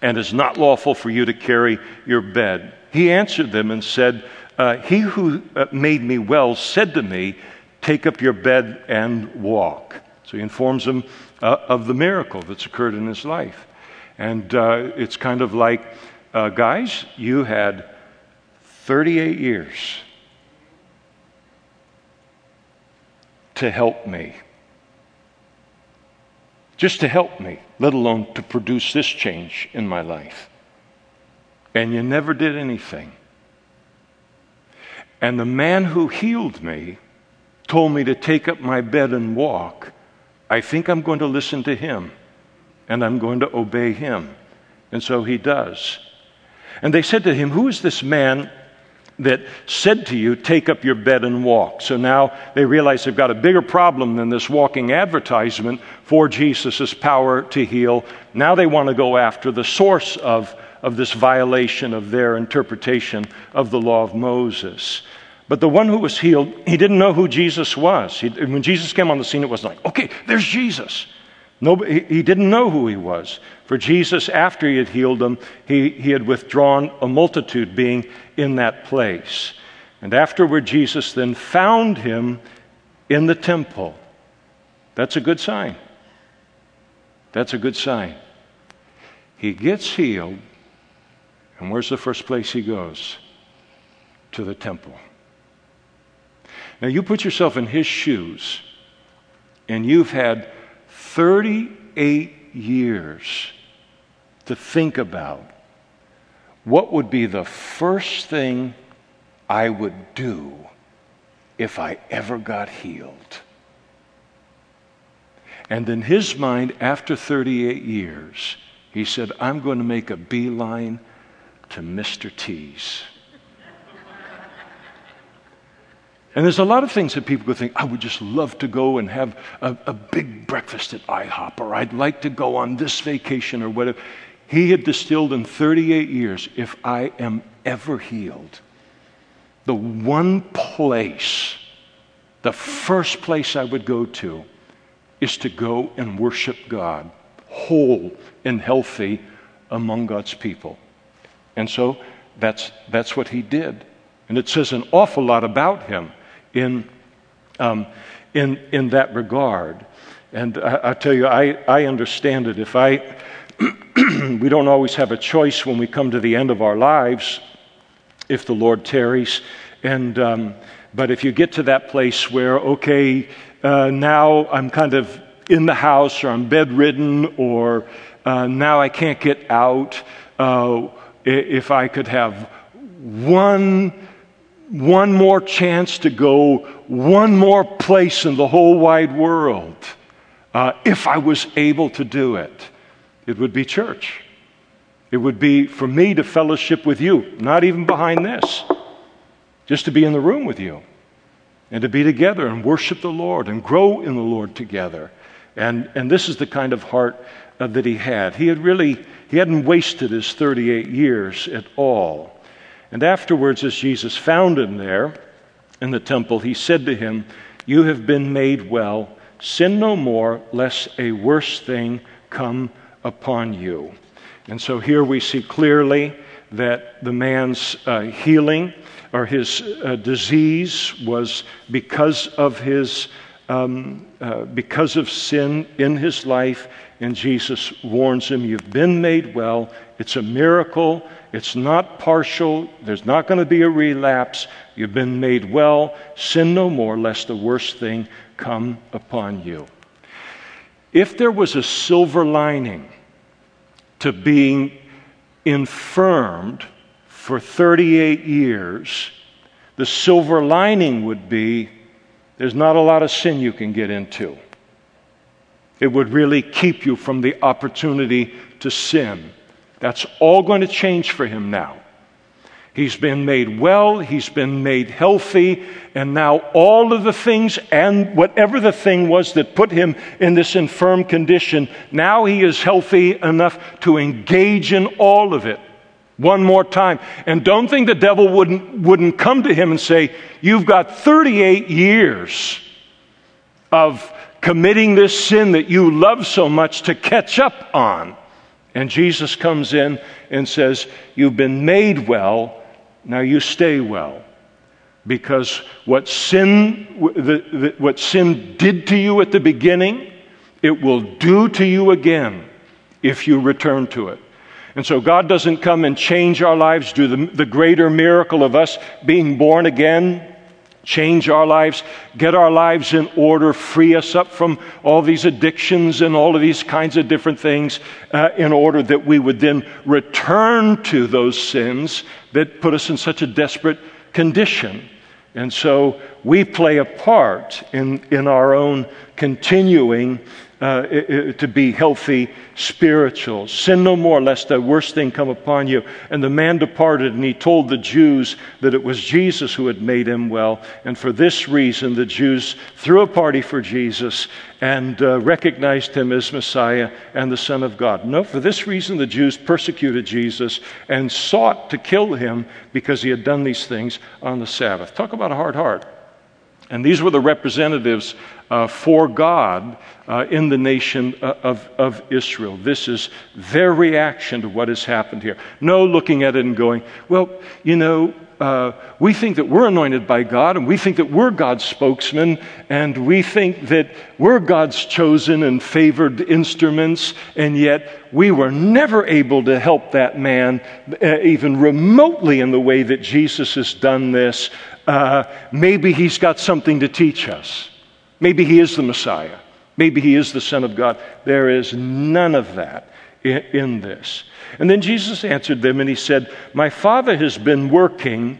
S1: and is not lawful for you to carry your bed. He answered them and said, uh, He who uh, made me well said to me, take up your bed and walk. So he informs them uh, of the miracle that's occurred in his life. And uh, it's kind of like, uh, guys, you had 38 years to help me. Just to help me, let alone to produce this change in my life. And you never did anything. And the man who healed me told me to take up my bed and walk. I think I'm going to listen to him and I'm going to obey him. And so he does. And they said to him, Who is this man that said to you, Take up your bed and walk. So now they realize they've got a bigger problem than this walking advertisement for Jesus' power to heal. Now they want to go after the source of, of this violation of their interpretation of the law of Moses. But the one who was healed, he didn't know who Jesus was. He, when Jesus came on the scene, it wasn't like, okay, there's Jesus. Nobody, he didn't know who he was. For Jesus, after he had healed them, he, he had withdrawn a multitude being in that place. And afterward, Jesus then found him in the temple. That's a good sign. That's a good sign. He gets healed, and where's the first place he goes? To the temple. Now, you put yourself in his shoes, and you've had 38 years to think about what would be the first thing I would do if I ever got healed. And in his mind, after 38 years, he said, I'm going to make a beeline to Mr. T's. And there's a lot of things that people could think, I would just love to go and have a, a, big breakfast at IHOP, or I'd like to go on this vacation, or whatever. He had distilled in 38 years if I am ever healed, the one place, the first place I would go to, is to go and worship God, whole and healthy among God's people. And so that's, that's what he did. And it says an awful lot about him in, um, in, in that regard. And I, I tell you, I, I understand it. If I, we don't always have a choice when we come to the end of our lives, if the Lord tarries. And, um, but if you get to that place where, okay, uh, now I'm kind of in the house or I'm bedridden or uh, now I can't get out, uh, if I could have one one more chance to go one more place in the whole wide world, uh, if I was able to do it, it would be church. It would be for me to fellowship with you, not even behind this, just to be in the room with you and to be together and worship the Lord and grow in the Lord together. And, and this is the kind of heart uh, that he had. He had really, he hadn't wasted his 38 years at all. And afterwards, as Jesus found him there in the temple, he said to him, You have been made well. Sin no more, lest a worse thing come upon you. And so here we see clearly that the man's uh, healing or his uh, disease was because of his um, uh, because of sin in his life and jesus warns him you've been made well it's a miracle it's not partial. There's not going to be a relapse. You've been made well. Sin no more, lest the worst thing come upon you. If there was a silver lining to being infirmed for 38 years, the silver lining would be there's not a lot of sin you can get into. It would really keep you from the opportunity to sin. That's all going to change for him now. He's been made well, he's been made healthy, and now all of the things and whatever the thing was that put him in this infirm condition, now he is healthy enough to engage in all of it one more time. And don't think the devil wouldn't, wouldn't come to him and say, You've got 38 years of committing this sin that you love so much to catch up on. And Jesus comes in and says, You've been made well, now you stay well. because what sin, the, the, what sin did to you at the beginning, it will do to you again if you return to it. And so God doesn't come and change our lives, do the, the greater miracle of us being born again, change our lives, get our lives in order, free us up from all these addictions and all of these kinds of different things, uh, in order that we would then return to those sins that put us in such a desperate condition. And so we play a part in, in our own continuing uh, to be healthy spiritual. Sin no more, lest the worst thing come upon you. And the man departed, and he told the Jews that it was Jesus who had made him well. And for this reason, the Jews threw a party for Jesus and uh, recognized him as Messiah and the Son of God. No, for this reason, the Jews persecuted Jesus and sought to kill him because he had done these things on the Sabbath. Talk about a hard heart. And these were the representatives uh, for God uh, in the nation uh, of, of Israel. This is their reaction to what has happened here. No looking at it and going, well, you know, uh, we think that we're anointed by God, and we think that we're God's spokesman, and we think that we're God's chosen and favored instruments, and yet we were never able to help that man uh, even remotely in the way that Jesus has done this. Uh, maybe he's got something to teach us. Maybe he is the Messiah. Maybe he is the Son of God. There is none of that in, in this. And then Jesus answered them and he said, My Father has been working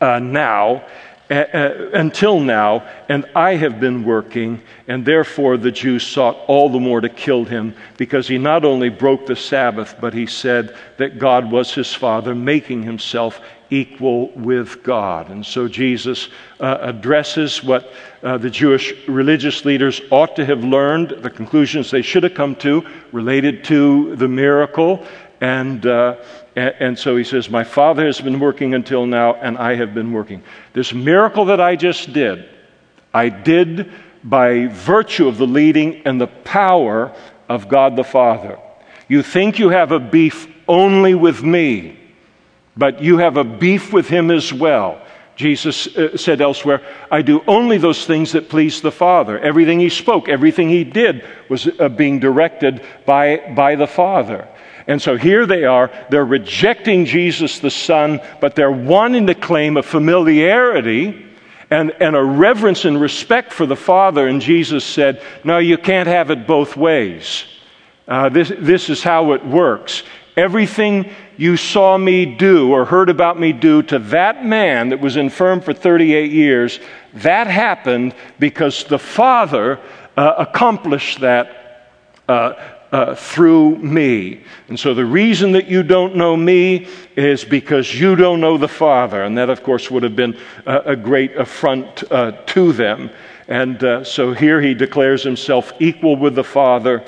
S1: uh, now. Uh, until now, and I have been working, and therefore the Jews sought all the more to kill him, because he not only broke the Sabbath, but he said that God was his Father, making himself equal with God. And so Jesus uh, addresses what uh, the Jewish religious leaders ought to have learned, the conclusions they should have come to related to the miracle. And, uh, and, and so he says, My Father has been working until now, and I have been working. This miracle that I just did, I did by virtue of the leading and the power of God the Father. You think you have a beef only with me but you have a beef with him as well. Jesus uh, said elsewhere, I do only those things that please the Father. Everything he spoke, everything he did was uh, being directed by, by the Father. And so here they are, they're rejecting Jesus the Son, but they're wanting to claim a familiarity and, and a reverence and respect for the Father. And Jesus said, No, you can't have it both ways. Uh, this, this is how it works. Everything you saw me do or heard about me do to that man that was infirm for 38 years, that happened because the Father uh, accomplished that uh, uh, through me. And so the reason that you don't know me is because you don't know the Father. And that, of course, would have been a, a great affront uh, to them. And uh, so here he declares himself equal with the Father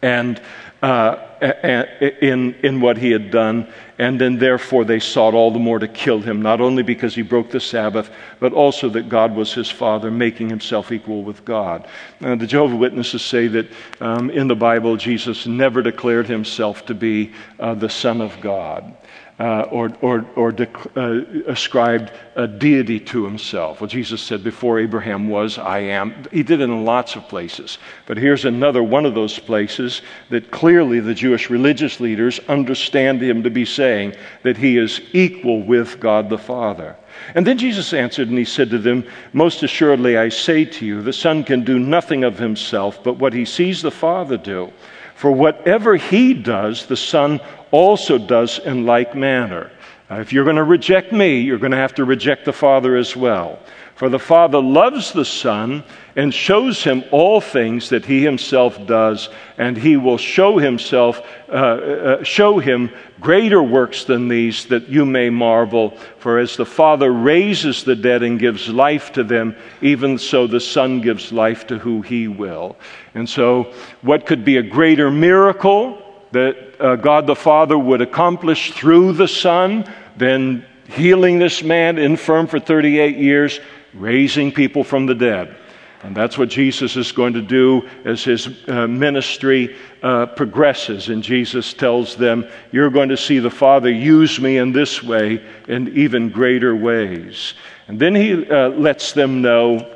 S1: and uh, in, in what he had done. And then, therefore, they sought all the more to kill him, not only because he broke the Sabbath, but also that God was his father, making himself equal with God. The Jehovah Witnesses say that um, in the Bible, Jesus never declared himself to be uh, the Son of God uh, or, or, or uh, ascribed a deity to himself. Well, Jesus said, Before Abraham was, I am. He did it in lots of places. But here's another one of those places that clearly the Jewish religious leaders understand him to be saying that he is equal with God the Father. And then Jesus answered and he said to them, Most assuredly I say to you, the Son can do nothing of himself but what he sees the Father do. For whatever he does, the Son also does in like manner. Now, if you're going to reject me, you're going to have to reject the Father as well. For the Father loves the Son and shows him all things that he himself does, and he will show himself, uh, uh, show him greater works than these that you may marvel. For as the Father raises the dead and gives life to them, even so the Son gives life to who he will. And so, what could be a greater miracle that uh, God the Father would accomplish through the Son then healing this man infirm for 38 years? raising people from the dead. And that's what Jesus is going to do as his uh, ministry uh, progresses. And Jesus tells them, You're going to see the Father use me in this way in even greater ways. And then he uh, lets them know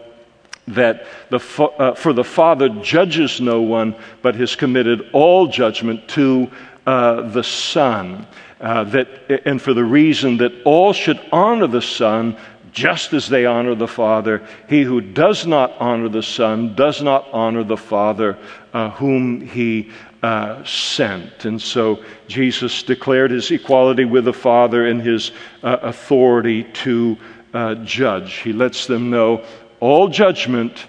S1: that the, uh, for the Father judges no one, but has committed all judgment to uh, the Son. Uh, that, and for the reason that all should honor the Son just as they honor the Father. He who does not honor the Son does not honor the Father uh, whom he uh, sent. And so Jesus declared his equality with the Father and his uh, authority to uh, judge. He lets them know all judgment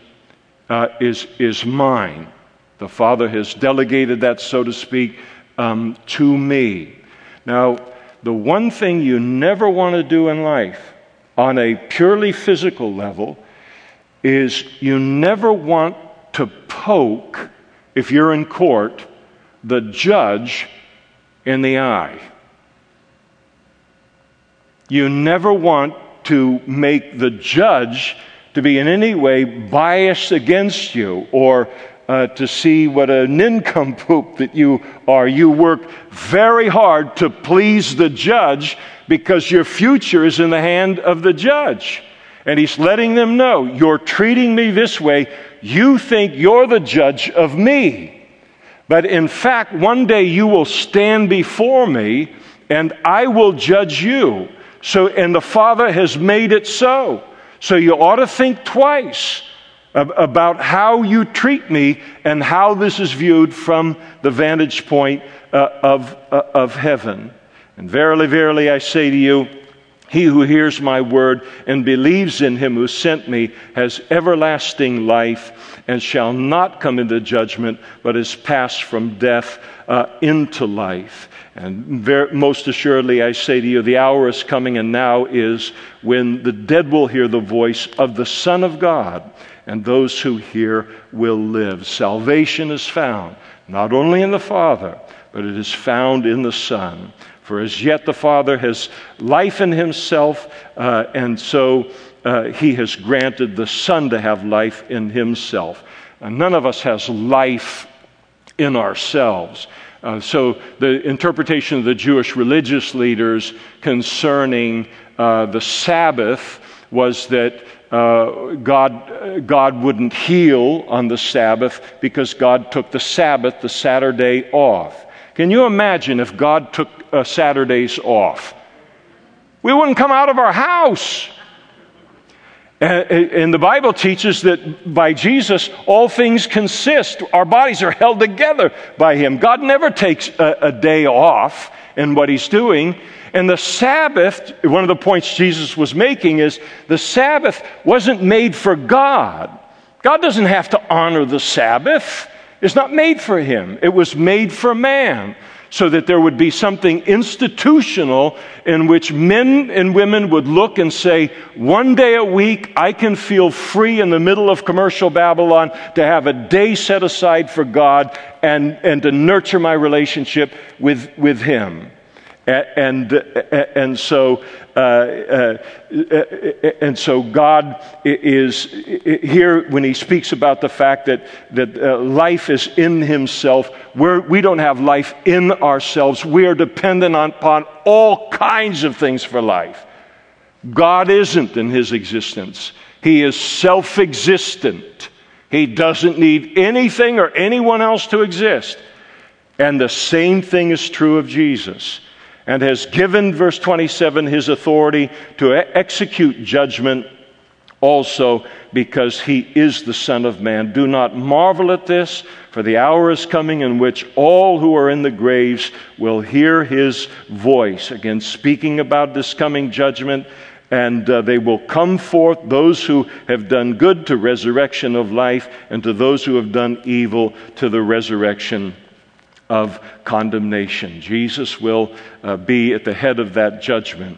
S1: uh, is, is mine. The Father has delegated that, so to speak, um, to me. Now, the one thing you never want to do in life on a purely physical level is you never want to poke, if you're in court, the judge in the eye. You never want to make the judge to be in any way biased against you or uh, to see what a nincompoop that you are. You work very hard to please the judge because your future is in the hand of the judge. And he's letting them know, you're treating me this way. You think you're the judge of me. But in fact, one day you will stand before me and I will judge you. So, and the Father has made it so. So you ought to think twice about how you treat me and how this is viewed from the vantage point uh, of, uh, of heaven. And verily, verily, I say to you, he who hears my word and believes in him who sent me has everlasting life and shall not come into judgment, but is passed from death uh, into life. And very, most assuredly, I say to you, the hour is coming and now is when the dead will hear the voice of the Son of God, and those who hear will live. Salvation is found not only in the Father, but it is found in the Son. For as yet the Father has life in himself, uh, and so uh, he has granted the Son to have life in himself. And none of us has life in ourselves. Uh, so, the interpretation of the Jewish religious leaders concerning uh, the Sabbath was that uh, God, God wouldn't heal on the Sabbath because God took the Sabbath, the Saturday, off. Can you imagine if God took uh, Saturdays off? We wouldn't come out of our house. And the Bible teaches that by Jesus, all things consist. Our bodies are held together by Him. God never takes a, a, day off in what He's doing. And the Sabbath, one of the points Jesus was making is the Sabbath wasn't made for God. God doesn't have to honor the Sabbath, it's not made for Him, it was made for man so that there would be something institutional in which men and women would look and say, one day a week, I can feel free in the middle of commercial Babylon to have a day set aside for God and, and to nurture my relationship with, with Him. And, and, so, uh, uh, and so God is here when he speaks about the fact that, that uh, life is in himself. We're, we don't have life in ourselves. We are dependent upon all kinds of things for life. God isn't in his existence. He is self existent. He doesn't need anything or anyone else to exist. And the same thing is true of Jesus and has given, verse 27, his authority to execute judgment also because he is the Son of Man. Do not marvel at this, for the hour is coming in which all who are in the graves will hear his voice. Again, speaking about this coming judgment, and uh, they will come forth, those who have done good to resurrection of life, and to those who have done evil to the resurrection of condemnation. Jesus will uh, be at the head of that judgment.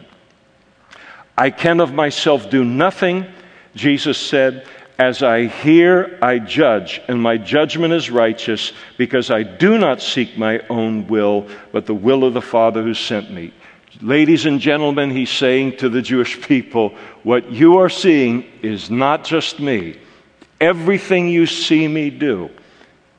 S1: I can of myself do nothing, Jesus said. As I hear, I judge, and my judgment is righteous, because I do not seek my own will, but the will of the Father who sent me. Ladies and gentlemen, he's saying to the Jewish people, what you are seeing is not just me, Everything you see me do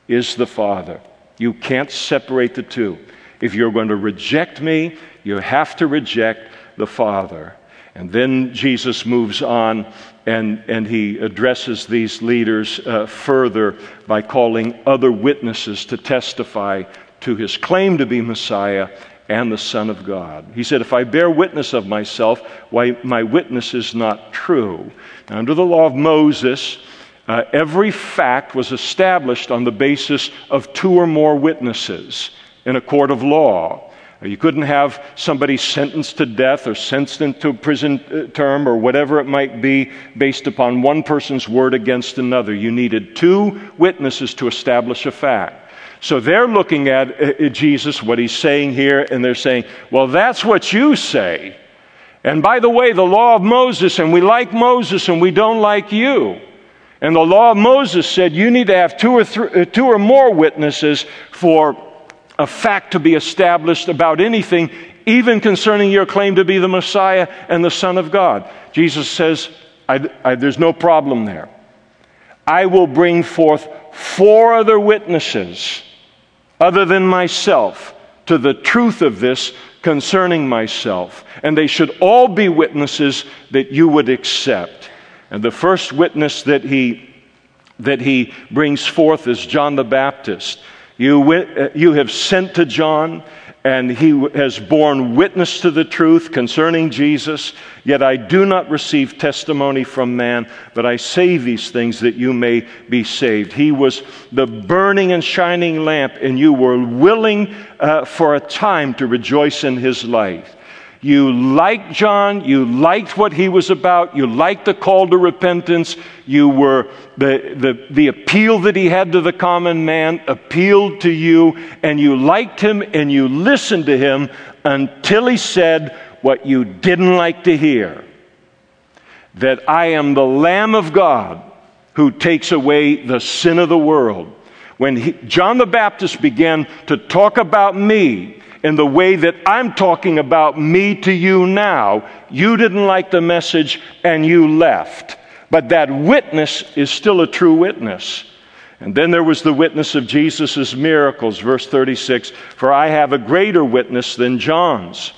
S1: is the Father. You can't separate the two. If you're going to reject me, you have to reject the Father. And then Jesus moves on and, and he addresses these leaders uh, further by calling other witnesses to testify to his claim to be Messiah and the Son of God. He said, If I bear witness of myself, why my witness is not true. Now, under the law of Moses, uh, every fact was established on the basis of two or more witnesses in a court of law. Uh, you couldn't have somebody sentenced to death or sentenced into a prison uh, term or whatever it might be based upon one person's word against another. You needed two witnesses to establish a fact. So they're looking at uh, Jesus, what he's saying here, and they're saying, Well, that's what you say. And by the way, the law of Moses, and we like Moses and we don't like you. And the law of Moses said you need to have two or, th- uh, two or more witnesses for a fact to be established about anything, even concerning your claim to be the Messiah and the Son of God. Jesus says, I, I, There's no problem there. I will bring forth four other witnesses other than myself to the truth of this concerning myself. And they should all be witnesses that you would accept. And the first witness that he, that he brings forth is John the Baptist. You, uh, you have sent to John, and he has borne witness to the truth concerning Jesus. Yet I do not receive testimony from man, but I say these things that you may be saved. He was the burning and shining lamp, and you were willing uh, for a time to rejoice in his light. You liked John, you liked what he was about, you liked the call to repentance, you were the, the, the appeal that he had to the common man appealed to you, and you liked him and you listened to him until he said what you didn't like to hear that I am the Lamb of God who takes away the sin of the world. When he, John the Baptist began to talk about me, in the way that I'm talking about me to you now. You didn't like the message and you left. But that witness is still a true witness. And then there was the witness of Jesus' miracles, verse 36 For I have a greater witness than John's.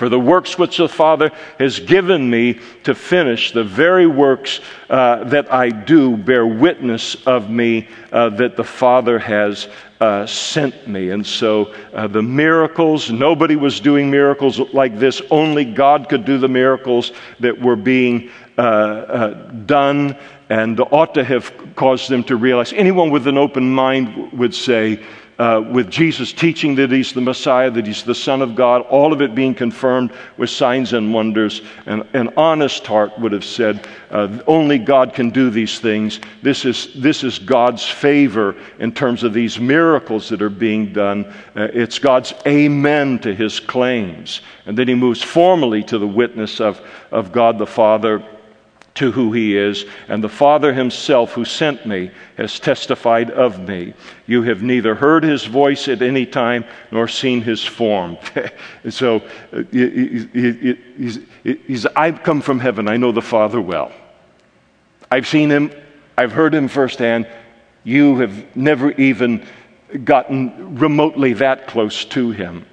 S1: For the works which the Father has given me to finish, the very works uh, that I do bear witness of me uh, that the Father has uh, sent me. And so uh, the miracles, nobody was doing miracles like this. Only God could do the miracles that were being uh, uh, done and ought to have caused them to realize. Anyone with an open mind would say, uh, with Jesus teaching that he's the Messiah, that he's the Son of God, all of it being confirmed with signs and wonders. And an honest heart would have said, uh, only God can do these things. This is, this is God's favor in terms of these miracles that are being done. Uh, it's God's amen to his claims. And then he moves formally to the witness of, of God the Father to who he is, and the Father himself who sent me has testified of me. You have neither heard his voice at any time nor seen his form. so uh, he's, he's, I've come from heaven. I know the Father well. I've seen him, I've heard him firsthand. You have never even gotten remotely that close to him.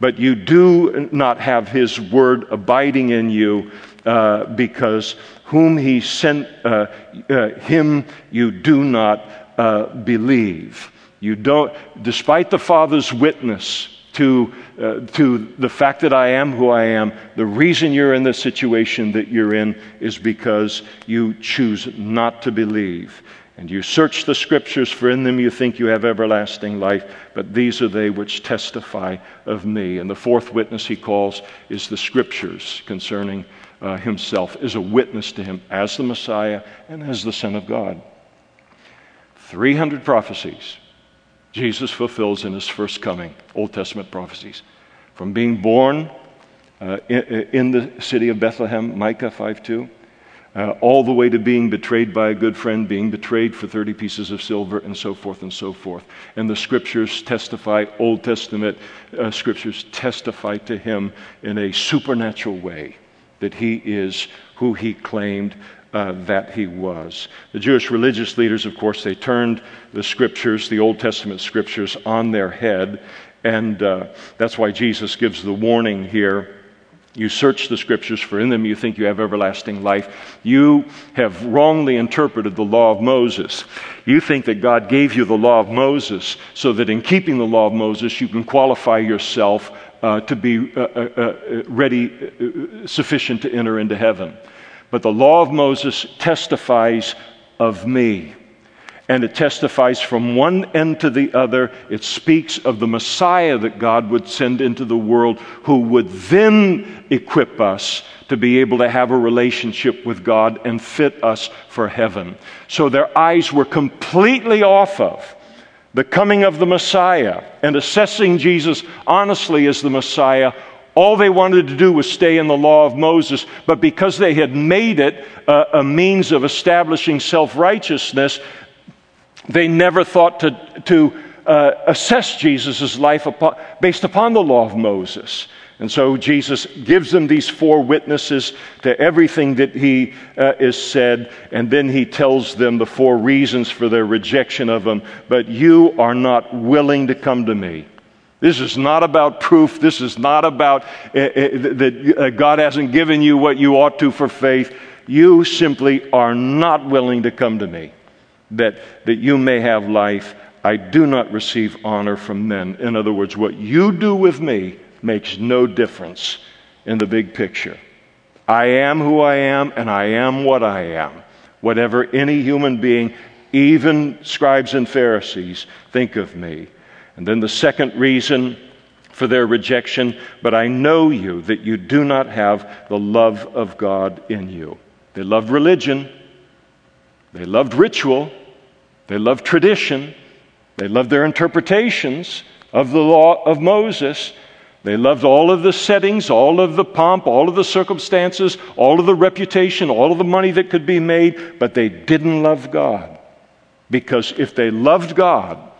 S1: But you do not have his word abiding in you uh, because whom he sent, uh, uh, him you do not uh, believe. You don't, despite the Father's witness to, uh, to the fact that I am who I am, the reason you're in the situation that you're in is because you choose not to believe. And you search the scriptures, for in them you think you have everlasting life, but these are they which testify of me. And the fourth witness he calls is the scriptures concerning uh, himself is a witness to him as the Messiah and as the Son of God. 300 prophecies Jesus fulfills in his first coming, Old Testament prophecies. From being born uh, in, in, the city of Bethlehem, Micah 5 2, uh, all the way to being betrayed by a good friend, being betrayed for 30 pieces of silver, and so forth and so forth. And the scriptures testify, Old Testament uh, scriptures testify to him in a supernatural way that he is who he claimed uh, that he was. The Jewish religious leaders, of course, they turned the scriptures, the Old Testament scriptures, on their head. And uh, that's why Jesus gives the warning here. You search the scriptures, for in them you think you have everlasting life. You have wrongly interpreted the law of Moses. You think that God gave you the law of Moses so that in keeping the law of Moses, you can qualify yourself uh, to be uh, uh, uh ready, uh, sufficient to enter into heaven. But the law of Moses testifies of me. And it testifies from one end to the other. It speaks of the Messiah that God would send into the world, who would then equip us to be able to have a relationship with God and fit us for heaven. So their eyes were completely off of the coming of the Messiah and assessing Jesus honestly as the Messiah all they wanted to do was stay in the law of Moses, but because they had made it a, a means of establishing self righteousness, they never thought to, to uh, assess Jesus' life upon, based upon the law of Moses. And so Jesus gives them these four witnesses to everything that he uh, is said, and then he tells them the four reasons for their rejection of him. But you are not willing to come to me. This is not about proof. This is not about uh, uh, that uh, God hasn't given you what you ought to for faith. You simply are not willing to come to me that, that you may have life. I do not receive honor from men. In other words, what you do with me makes no difference in the big picture. I am who I am, and I am what I am. Whatever any human being, even scribes and Pharisees, think of me. And then the second reason for their rejection, but I know you that you do not have the love of God in you. They loved religion, they loved ritual, they loved tradition, they loved their interpretations of the law of Moses. They loved all of the settings, all of the pomp, all of the circumstances, all of the reputation, all of the money that could be made, but they didn't love God. Because if they loved God,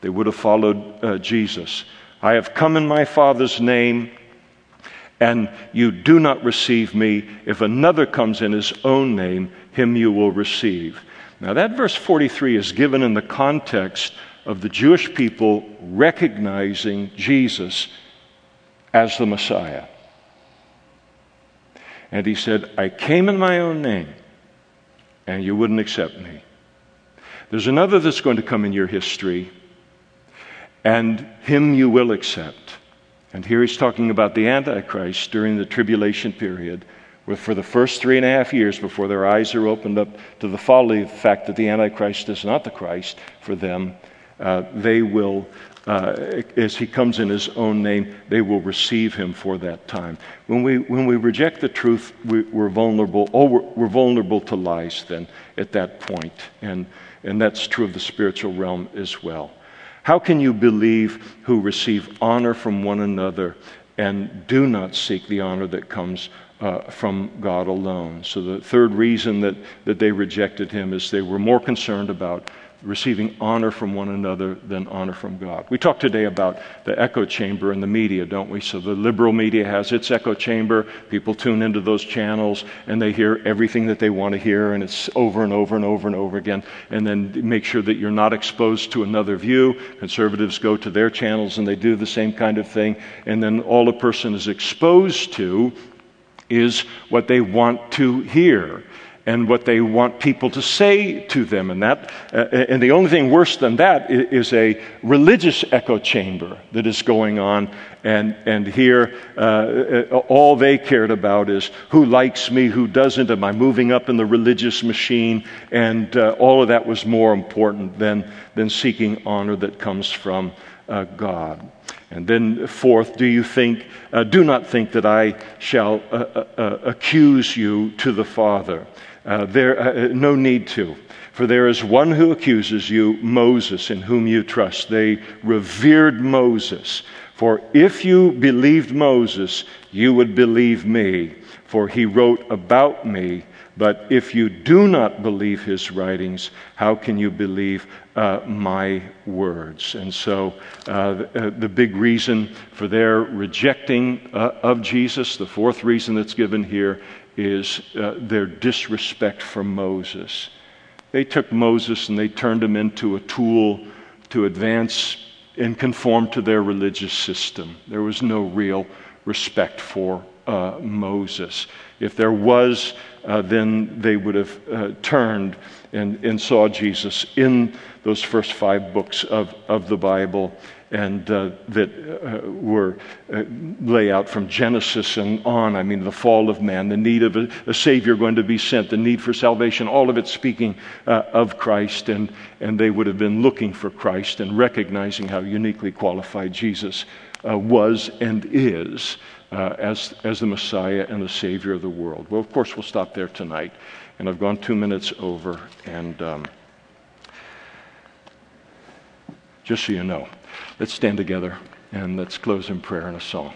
S1: they would have followed uh, Jesus. I have come in my Father's name, and you do not receive me. If another comes in his own name, him you will receive. Now, that verse 43 is given in the context of the Jewish people recognizing Jesus as the Messiah. And he said, I came in my own name, and you wouldn't accept me. There's another that's going to come in your history and him you will accept. And here he's talking about the Antichrist during the tribulation period, where for the first three and a half years before their eyes are opened up to the folly of the fact that the Antichrist is not the Christ for them, uh, they will, uh, as he comes in his own name, they will receive him for that time. When we, when we reject the truth, we, are vulnerable. Oh, we're, we're vulnerable to lies then at that point. And, and that's true of the spiritual realm as well. How can you believe who receive honor from one another and do not seek the honor that comes uh, from God alone? So, the third reason that, that they rejected him is they were more concerned about receiving honor from one another than honor from God. We talk today about the echo chamber in the media, don't we? So the liberal media has its echo chamber. People tune into those channels and they hear everything that they want to hear, and it's over and over and over and over again. And then make sure that you're not exposed to another view. Conservatives go to their channels and they do the same kind of thing. And then all a person is exposed to is what they want to hear and what they want people to say to them. And, that, uh, and the only thing worse than that is a religious echo chamber that is going on. And, and here, uh, uh, all they cared about is who likes me, who doesn't, am I moving up in the religious machine? And uh, all of that was more important than, than seeking honor that comes from uh, God. And then, fourth, do you think, uh, do not think that I shall accuse you to the Father. Uh, there, uh, uh, no need to. For there is one who accuses you, Moses, in whom you trust. They revered Moses. For if you believed Moses, you would believe me, for he wrote about me. But if you do not believe his writings, how can you believe uh, my words? And so uh, the, uh, the, big reason for their rejecting uh, of Jesus, the fourth reason that's given here, is uh, their disrespect for Moses. They took Moses and they turned him into a tool to advance and conform to their religious system. There was no real respect for uh, Moses. If there was, uh, then they would have uh, turned and, and saw Jesus in those first five books of, of the Bible and uh, that uh, were uh, lay out from Genesis and on. I mean, the fall of man, the need of a, a Savior going to be sent, the need for salvation, all of it speaking uh, of Christ. And, and they would have been looking for Christ and recognizing how uniquely qualified Jesus uh, was and is uh, as, as the Messiah and the Savior of the world. Well, of course, we'll stop there tonight. And I've gone two minutes over. And um, just so you know, let's stand together and let's close in prayer and a song.